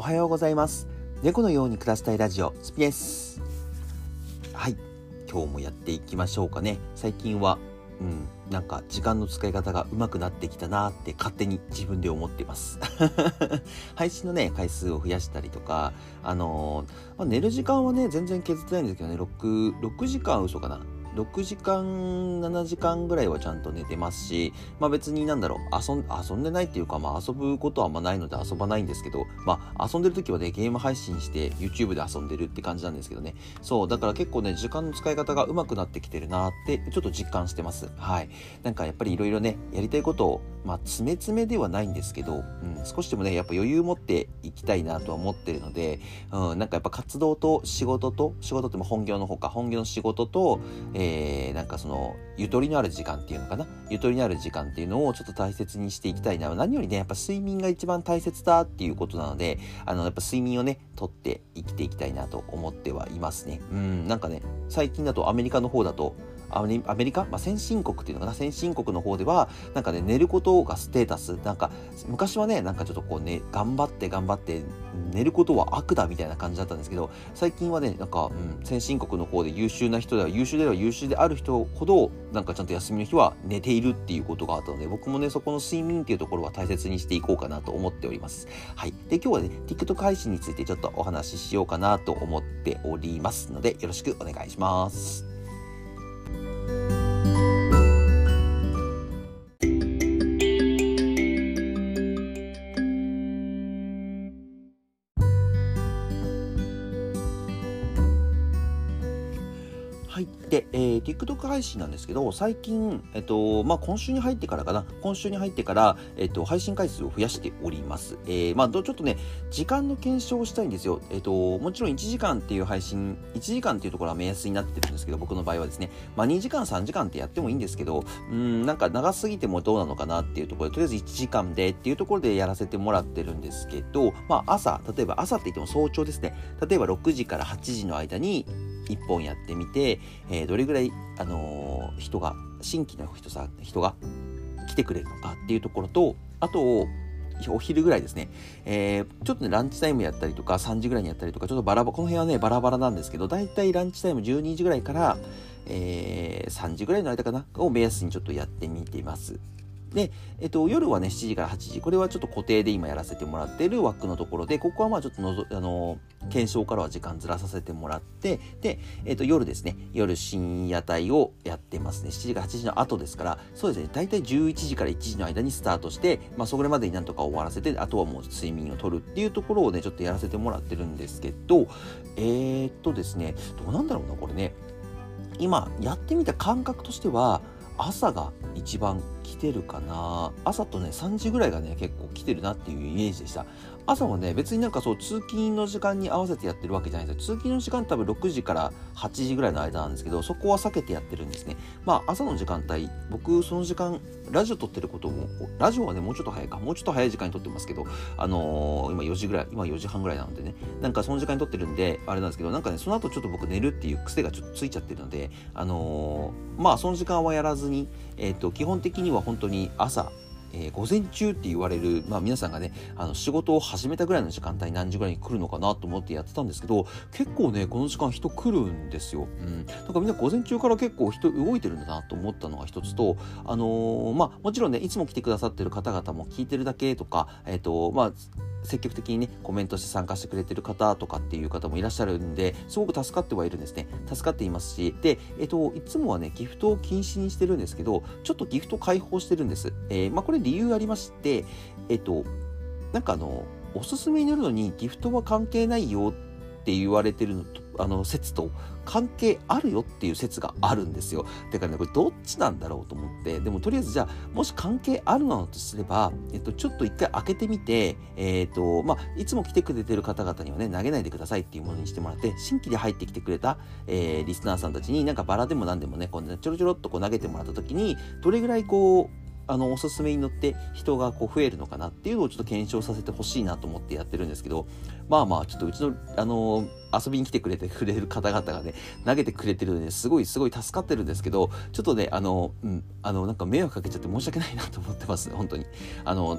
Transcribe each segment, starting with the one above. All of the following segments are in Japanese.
おはようございます。猫のように暮らしたいラジオスピです。はい。今日もやっていきましょうかね。最近はうんなんか時間の使い方が上手くなってきたなって勝手に自分で思ってます。配信のね回数を増やしたりとかあのー、まあ、寝る時間はね全然削ってないんですけどね 6, 6時間嘘かな。6時間7時間ぐらいはちゃんと寝てますし、まあ、別になんだろう遊ん遊んでないっていうか、まあ、遊ぶことはあんまないので遊ばないんですけど、まあ、遊んでる時はねゲーム配信して YouTube で遊んでるって感じなんですけどね。そうだから結構ね時間の使い方が上手くなってきてるなってちょっと実感してます。はい。なんかやっぱりいろいろねやりたいことをまあ詰め詰めではないんですけど、うん、少しでもねやっぱ余裕持っていきたいなとは思ってるので、うん、なんかやっぱ活動と仕事と仕事っても本業のほか本業の仕事と、えー、えなんかそのゆとりのある時間っていうのかな？ゆとりのある時間っていうのをちょっと大切にしていきたいな。何よりねやっぱ睡眠が一番大切だっていうことなのであのやっぱ睡眠をねとって生きていきたいなと思ってはいますね。うんなんかね最近だとアメリカの方だとアメリカ、まあ、先進国っていうのかな？先進国の方ではなんかね寝ることがステータス。なんか昔はねなんかちょっとこうね頑張って頑張って寝ることは悪だみたいな感じだったんですけど最近はねなんか、うん、先進国の方で優秀な人では優秀では優秀である人ほどなんかちゃんと休みの日は寝ているっていうことがあったので僕もねそこの睡眠っていうところは大切にしていこうかなと思っております。はい。で今日はね TikTok 配信についてちょっとお話ししようかなと思っておりますのでよろしくお願いします。はい。で、えー、TikTok 配信なんですけど、最近、えっと、まあ、今週に入ってからかな、今週に入ってから、えっと、配信回数を増やしております。えー、まあ、ちょっとね、時間の検証をしたいんですよ。えっと、もちろん1時間っていう配信、1時間っていうところは目安になってるんですけど、僕の場合はですね、まあ、2時間、3時間ってやってもいいんですけど、うん、なんか長すぎてもどうなのかなっていうところで、とりあえず1時間でっていうところでやらせてもらってるんですけど、まあ、朝、例えば朝って言っても早朝ですね。例えば6時から8時の間に、1本やってみて、えー、どれぐらい、あのー、人が新規の人さ人が来てくれるのかっていうところとあとお昼ぐらいですね、えー、ちょっとね、ランチタイムやったりとか、3時ぐらいにやったりとか、ちょっとバラバラ、この辺はね、バラバラなんですけど、だいたいランチタイム12時ぐらいから、えー、3時ぐらいの間かな、を目安にちょっとやってみています。で、えっと、夜はね、7時から8時。これはちょっと固定で今やらせてもらってる枠のところで、ここはまあちょっとのぞ、あの、検証からは時間ずらさせてもらって、で、えっと、夜ですね、夜深夜帯をやってますね。7時から8時の後ですから、そうですね、大体11時から1時の間にスタートして、まあそれまでになんとか終わらせて、あとはもう睡眠をとるっていうところをね、ちょっとやらせてもらってるんですけど、えー、っとですね、どうなんだろうな、これね。今、やってみた感覚としては、朝が一番来てるかな。朝とね3時ぐらいがね結構来てるなっていうイメージでした。朝はね別になんかそう通勤の時間に合わせてやってるわけじゃないですよ。通勤の時間多分6時から8時ぐらいの間なんですけどそこは避けてやってるんですね。まあ朝の時間帯僕その時間ラジオ撮ってることもラジオはねもうちょっと早いか。もうちょっと早い時間に撮ってますけどあのー、今4時ぐらい今4時半ぐらいなのでね。なんかその時間に撮ってるんであれなんですけどなんかねその後ちょっと僕寝るっていう癖がちょっとついちゃってるのであのー、まあその時間はやらずにえっ、ー、と基本的には本当に朝えー、午前中って言われる、まあ、皆さんがねあの仕事を始めたぐらいの時間帯何時ぐらいに来るのかなと思ってやってたんですけど結構ねこの時間人来るんですよ。うん、なんかみんな午前中から結構人動いてるんだなと思ったのが一つとあのー、まあもちろんねいつも来てくださってる方々も聞いてるだけとかえっ、ー、とまあ積極的にねコメントして参加してくれてる方とかっていう方もいらっしゃるんですごく助かってはいるんですね。助かっていますしでえっ、といつもはねギフトを禁止にしてるんですけどちょっとギフト開放してるんです、えー、まあこれ理由ありましてえっ、となんかあのおすすめになるのにギフトは関係ないよって言われてるのとあの説と関係あるよっていう説があるんですよ。だからね、これどっちなんだろうと思って、でもとりあえずじゃあ、もし関係あるのとすれば、えっと、ちょっと一回開けてみて、えっと、まあ、いつも来てくれてる方々にはね、投げないでくださいっていうものにしてもらって、新規で入ってきてくれた、えー、リスナーさんたちになんかバラでも何でもね、こうねちょろちょろっとこう投げてもらった時に、どれぐらいこう、あのおすすめに乗って人がこう増えるのかなっていうのをちょっと検証させてほしいなと思ってやってるんですけどまあまあちょっとうちのあの遊びに来てくれてくれる方々がね投げてくれてるのですごいすごい助かってるんですけどちょっとねあのうんあのなんか迷惑かけちゃって申し訳ないなと思ってます本当に。あの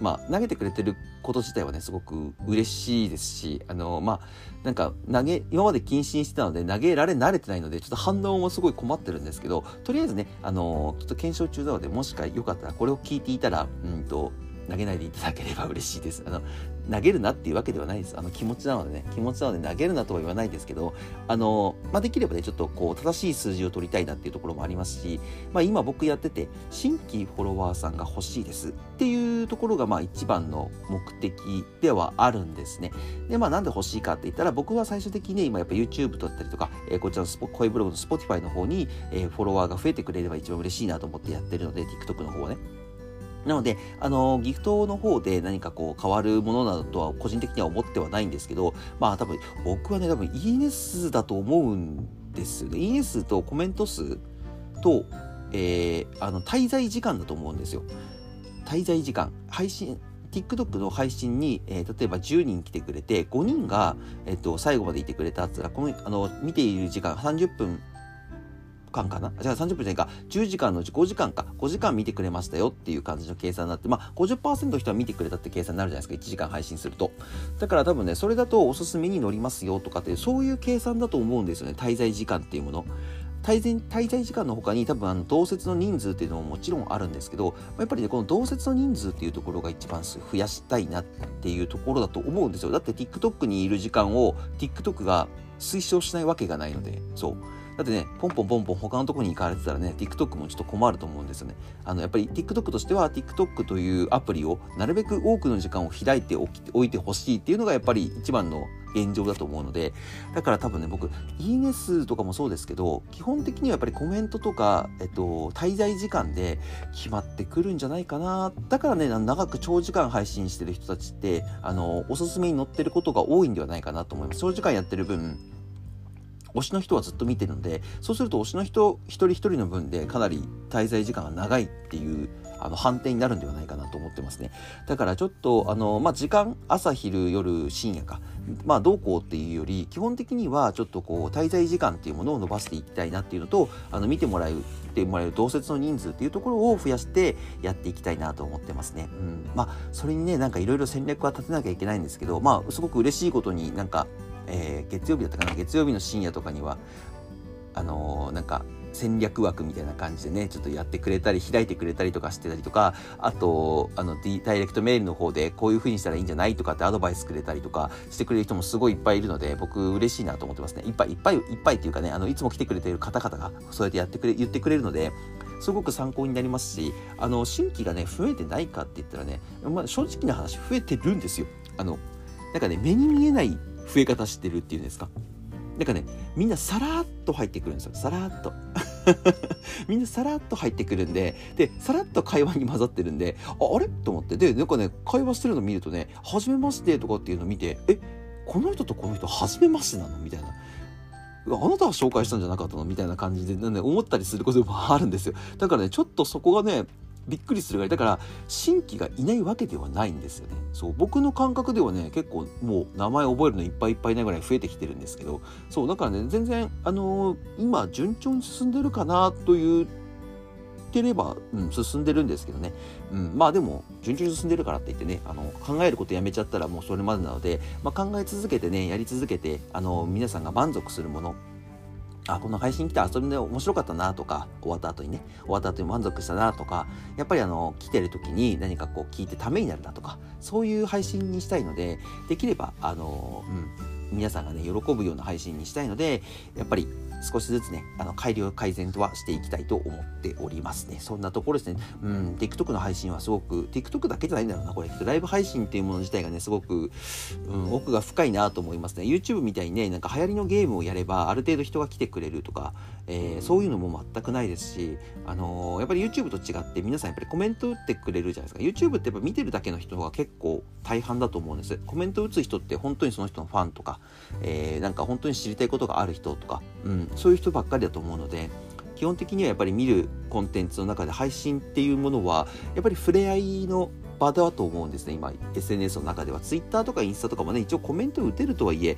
まあ、投げてくれてること自体はねすごく嬉しいですしあのまあなんか投げ今まで謹慎してたので投げられ慣れてないのでちょっと反応もすごい困ってるんですけどとりあえずねあのちょっと検証中なのでもしかよかったらこれを聞いていたらうんと投げないでいただければ嬉しいです。あの投げるなっていうわけではないです。あの気持ちなのでね、気持ちなので投げるなとは言わないですけど、あの、まあ、できればね、ちょっとこう、正しい数字を取りたいなっていうところもありますし、まあ、今僕やってて、新規フォロワーさんが欲しいですっていうところが、まあ、一番の目的ではあるんですね。で、まあ、なんで欲しいかって言ったら、僕は最終的にね、今やっぱ YouTube だったりとか、えー、こちらの声ブログの Spotify の方に、えー、フォロワーが増えてくれれば一番嬉しいなと思ってやってるので、TikTok の方はね。なので、あの、ギフトの方で何かこう変わるものなどとは個人的には思ってはないんですけど、まあ多分、僕はね、多分いいね数だと思うんですよね。いいね数とコメント数と、えー、あの、滞在時間だと思うんですよ。滞在時間。配信、TikTok の配信に、えー、例えば10人来てくれて、5人が、えっ、と、最後までいてくれたっつったら、この、あの、見ている時間30分間かな？じゃあ30分じゃないか、10時間のうち5時間か、5時間見てくれましたよっていう感じの計算になって、まあ50%の人は見てくれたって計算になるじゃないですか、1時間配信すると。だから多分ね、それだとおすすめに乗りますよとかって、そういう計算だと思うんですよね、滞在時間っていうもの。滞在滞在時間の他に多分あの同説の人数っていうのももちろんあるんですけどやっぱりねこの同説の人数っていうところが一番増やしたいなっていうところだと思うんですよ。だって TikTok にいる時間を TikTok が推奨しないわけがないので。そうだってね、ポンポンポンポン他のとこに行かれてたらね、TikTok もちょっと困ると思うんですよね。あの、やっぱり TikTok としては TikTok というアプリをなるべく多くの時間を開いておいてほしいっていうのがやっぱり一番の現状だと思うので、だから多分ね、僕、いいね数とかもそうですけど、基本的にはやっぱりコメントとか、えっと、滞在時間で決まってくるんじゃないかな。だからね、長く長時間配信してる人たちって、あの、おすすめに載ってることが多いんではないかなと思います。長時間やってる分、推しの人はずっと見てるのでそうすると推しの人一人一人の分でかなり滞在時間が長いっていうあの判定になるんではないかなと思ってますね。だからちょっとあの、まあ、時間朝昼夜深夜か。まあどうこうっていうより基本的にはちょっとこう滞在時間っていうものを伸ばしていきたいなっていうのとあの見てもらうてもらえる同説の人数っていうところを増やしてやっていきたいなと思ってますね。うん、まあそれにねなんかいろいろ戦略は立てなきゃいけないんですけどまあすごく嬉しいことになんかえー、月曜日だったかな月曜日の深夜とかにはあのー、なんか戦略枠みたいな感じでねちょっとやってくれたり開いてくれたりとかしてたりとかあとあのダイレクトメールの方でこういう風にしたらいいんじゃないとかってアドバイスくれたりとかしてくれる人もすごいいっぱいいるので僕嬉しいなと思ってますね。いっぱいいっぱいいっぱいっていうかねあのいつも来てくれてる方々がそうやってやってくれ言ってくれるのですごく参考になりますしあの新規がね増えてないかって言ったらね、まあ、正直な話増えてるんですよ。あのなんかね目に見えない増え方してるっていうんですか？なんかね、みんなさらっと入ってくるんですよ。さらっと。みんなさらっと入ってくるんで、で、さらっと会話に混ざってるんで、あ、あれ？と思って、で、なんかね、会話してるの見るとね、はじめましてとかっていうのを見て、え、この人とこの人、はじめましてなの？みたいな。あなたは紹介したんじゃなかったの？みたいな感じで、ね、思ったりすることもあるんですよ。だからね、ちょっとそこがね、びっくりするぐらい。だから新規がいないわけではないんですよね。そう僕の感覚ではね結構もう名前覚えるのいっぱいいっぱいないぐらい増えてきてるんですけど。そうだからね全然あのー、今順調に進んでるかなというてれば、うん、進んでるんですけどね、うん、まあでも順調に進んでるからって言ってねあの考えることやめちゃったらもうそれまでなので、まあ、考え続けてねやり続けてあの皆さんが満足するものあ、この配信来た遊びで面白かったなとか、終わった後にね、終わった後に満足したなとか、やっぱりあの、来てる時に何かこう聞いてためになるなとか、そういう配信にしたいので、できれば、あの、うん、皆さんがね、喜ぶような配信にしたいので、やっぱり少しずつね、あの改良改善とはしていきたいと思っておりますね。そんなところですね。うん、TikTok の配信はすごく、TikTok だけじゃないんだろうな、これ。ライブ配信っていうもの自体がね、すごく、うん、奥が深いなと思いますね。YouTube みたいにね、なんか流行りのゲームをやれば、ある程度人が来てくれるとか、えー、そういうのも全くないですし、あのー、やっぱり YouTube と違って皆さんやっぱりコメント打ってくれるじゃないですか。YouTube ってやっぱ見てるだけの人が結構大半だと思うんです。コメント打つ人って本当にその人のファンとか、えー、なんか本当に知りたいことがある人とか、うん、そういう人ばっかりだと思うので基本的にはやっぱり見るコンテンツの中で配信っていうものはやっぱり触れ合いの場だと思うんですね今 SNS の中では Twitter とかインスタとかもね一応コメント打てるとはいえ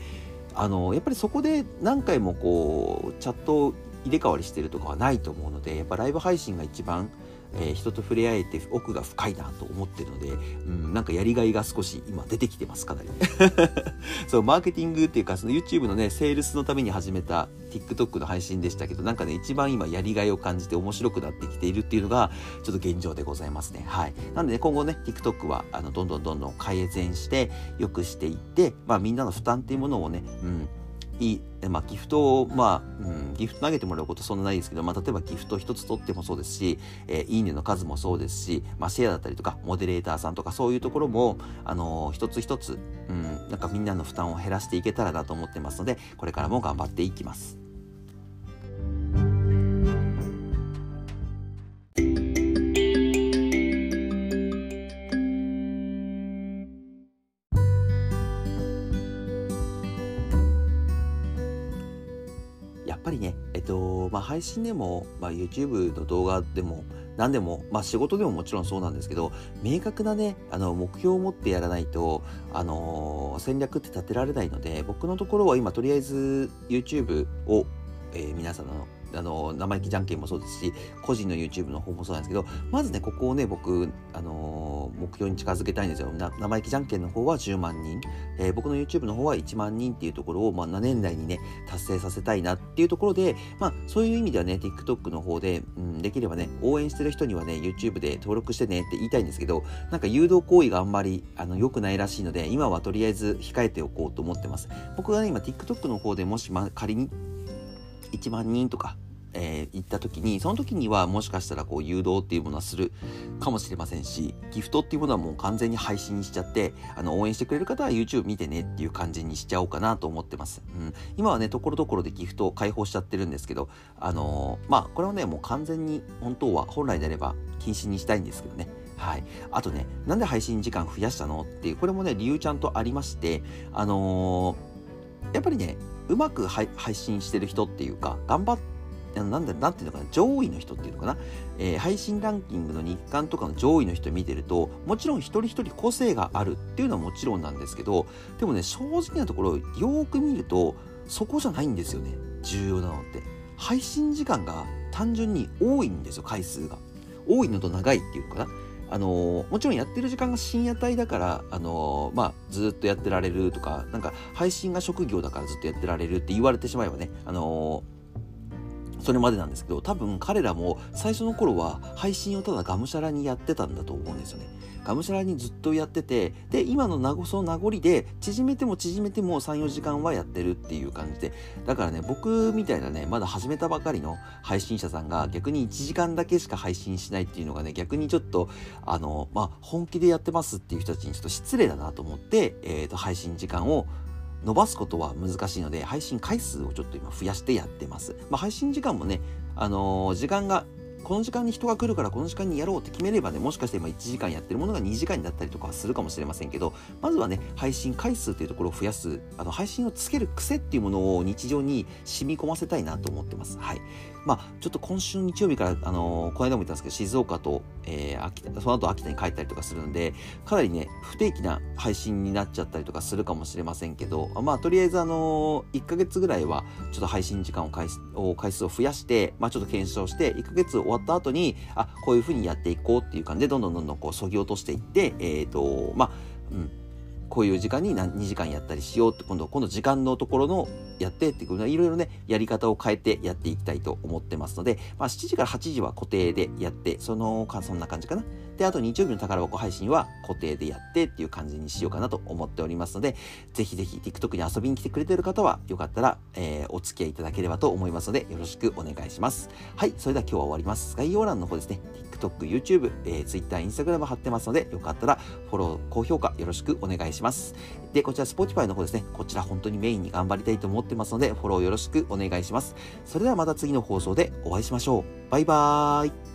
あのやっぱりそこで何回もこうチャット入れ替わりしてるとかはないと思うのでやっぱライブ配信が一番えー、人と触れ合えて奥が深いなと思ってるので、うん、なんかやりがいが少し今出てきてますかなり。そうマーケティングっていうかその YouTube のねセールスのために始めた TikTok の配信でしたけどなんかね一番今やりがいを感じて面白くなってきているっていうのがちょっと現状でございますね。はい。なんでね今後ね TikTok はあのどんどんどんどん改善して良くしていってまあみんなの負担っていうものをねうんいい、まあ、ギフトを、まあ、うん、ギフト投げてもらうことそんなないですけど、まあ、例えばギフト一つ取ってもそうですし、えー、いいねの数もそうですし、まあ、シェアだったりとか、モデレーターさんとか、そういうところも、あのー、一つ一つ、うん、なんかみんなの負担を減らしていけたらなと思ってますので、これからも頑張っていきます。やっぱりね、えっと、まあ配信でも、まあ、YouTube の動画でも何でも、まあ、仕事でももちろんそうなんですけど明確なねあの目標を持ってやらないと、あのー、戦略って立てられないので僕のところは今とりあえず YouTube を、えー、皆さんのあの生意気じゃんけんもそうですし個人の YouTube の方もそうなんですけどまずねここをね僕、あの、目標に近づけたいんですよ。生意気じゃんけんの方は10万人、えー、僕の YouTube の方は1万人っていうところを、まあ、7年代にね達成させたいなっていうところで、まあ、そういう意味ではね TikTok の方で、うん、できればね応援してる人にはね YouTube で登録してねって言いたいんですけどなんか誘導行為があんまりあの良くないらしいので今はとりあえず控えておこうと思ってます。僕がね今 TikTok の方でもし、ま、仮に1万人とかえー、行った時にその時にはもしかしたらこう誘導っていうものはするかもしれませんしギフトっていうものはもう完全に配信にしちゃってあの応援してくれる方は YouTube 見てねっていう感じにしちゃおうかなと思ってます、うん、今はねところどころでギフトを開放しちゃってるんですけどあのー、まあこれはねもう完全に本当は本来であれば禁止にしたいんですけどね。はい。あとね、なんで配信時間増やしたのっていう、これもね、理由ちゃんとありまして、あのー、やっぱりね、うまく配信してる人っていうか、頑張ってなんだ、なんていうのかな、上位の人っていうのかな、えー、配信ランキングの日韓とかの上位の人見てると、もちろん一人一人個性があるっていうのはもちろんなんですけど、でもね、正直なところ、よーく見ると、そこじゃないんですよね、重要なのって。配信時間が単純に多いんですよ、回数が。多いのと長いっていうのかな。あの、もちろんやってる時間が深夜帯だから、あの、まあ、ずっとやってられるとか、なんか、配信が職業だからずっとやってられるって言われてしまえばね、あのそれまでなんですけど多分彼らも最初の頃は配信をただがむしゃらにやってたんだと思うんですよね。がむしゃらにずっとやっててで今の名その名残で縮めても縮めても34時間はやってるっていう感じでだからね僕みたいなねまだ始めたばかりの配信者さんが逆に1時間だけしか配信しないっていうのがね逆にちょっとあのまあ本気でやってますっていう人たちにちょっと失礼だなと思って、えー、と配信時間を伸ばすことは難しいので、配信回数をちょっと今増やしてやってます。まあ、配信時間もね、あのー、時間がこの時間に人が来るからこの時間にやろうって決めればね、もしかして今1時間やってるものが2時間になったりとかはするかもしれませんけど、まずはね、配信回数というところを増やす、あの、配信をつける癖っていうものを日常に染み込ませたいなと思ってます。はい。まあ、ちょっと今週日曜日から、あのー、この間も言ったんですけど、静岡と、えー、秋田、その後秋田に帰ったりとかするんで、かなりね、不定期な配信になっちゃったりとかするかもしれませんけど、まあ、とりあえずあのー、1ヶ月ぐらいは、ちょっと配信時間を回を回数を増やして、まあ、ちょっと検証して、1ヶ月終わった後に、あ、こういう風にやっていこうっていう感じで、どんどんどんどんこう、そぎ落としていって、えっ、と、まあ、うん、こういう時間に何2時間やったりしようって今度今度時間のところのやってっていうのはいろいろねやり方を変えてやっていきたいと思ってますので、まあ、7時から8時は固定でやってそのかそんな感じかな。であと日曜日の宝箱配信は固定でやってっていう感じにしようかなと思っておりますのでぜひぜひ TikTok に遊びに来てくれてる方はよかったら、えー、お付き合いいただければと思いますのでよろしくお願いしますはいそれでは今日は終わります概要欄の方ですね TikTok、YouTube、えー、Twitter、Instagram 貼ってますので、よかったらフォロー、高評価よろしくお願いします。で、こちら Spotify の方ですね、こちら本当にメインに頑張りたいと思ってますので、フォローよろしくお願いします。それではまた次の放送でお会いしましょう。バイバーイ。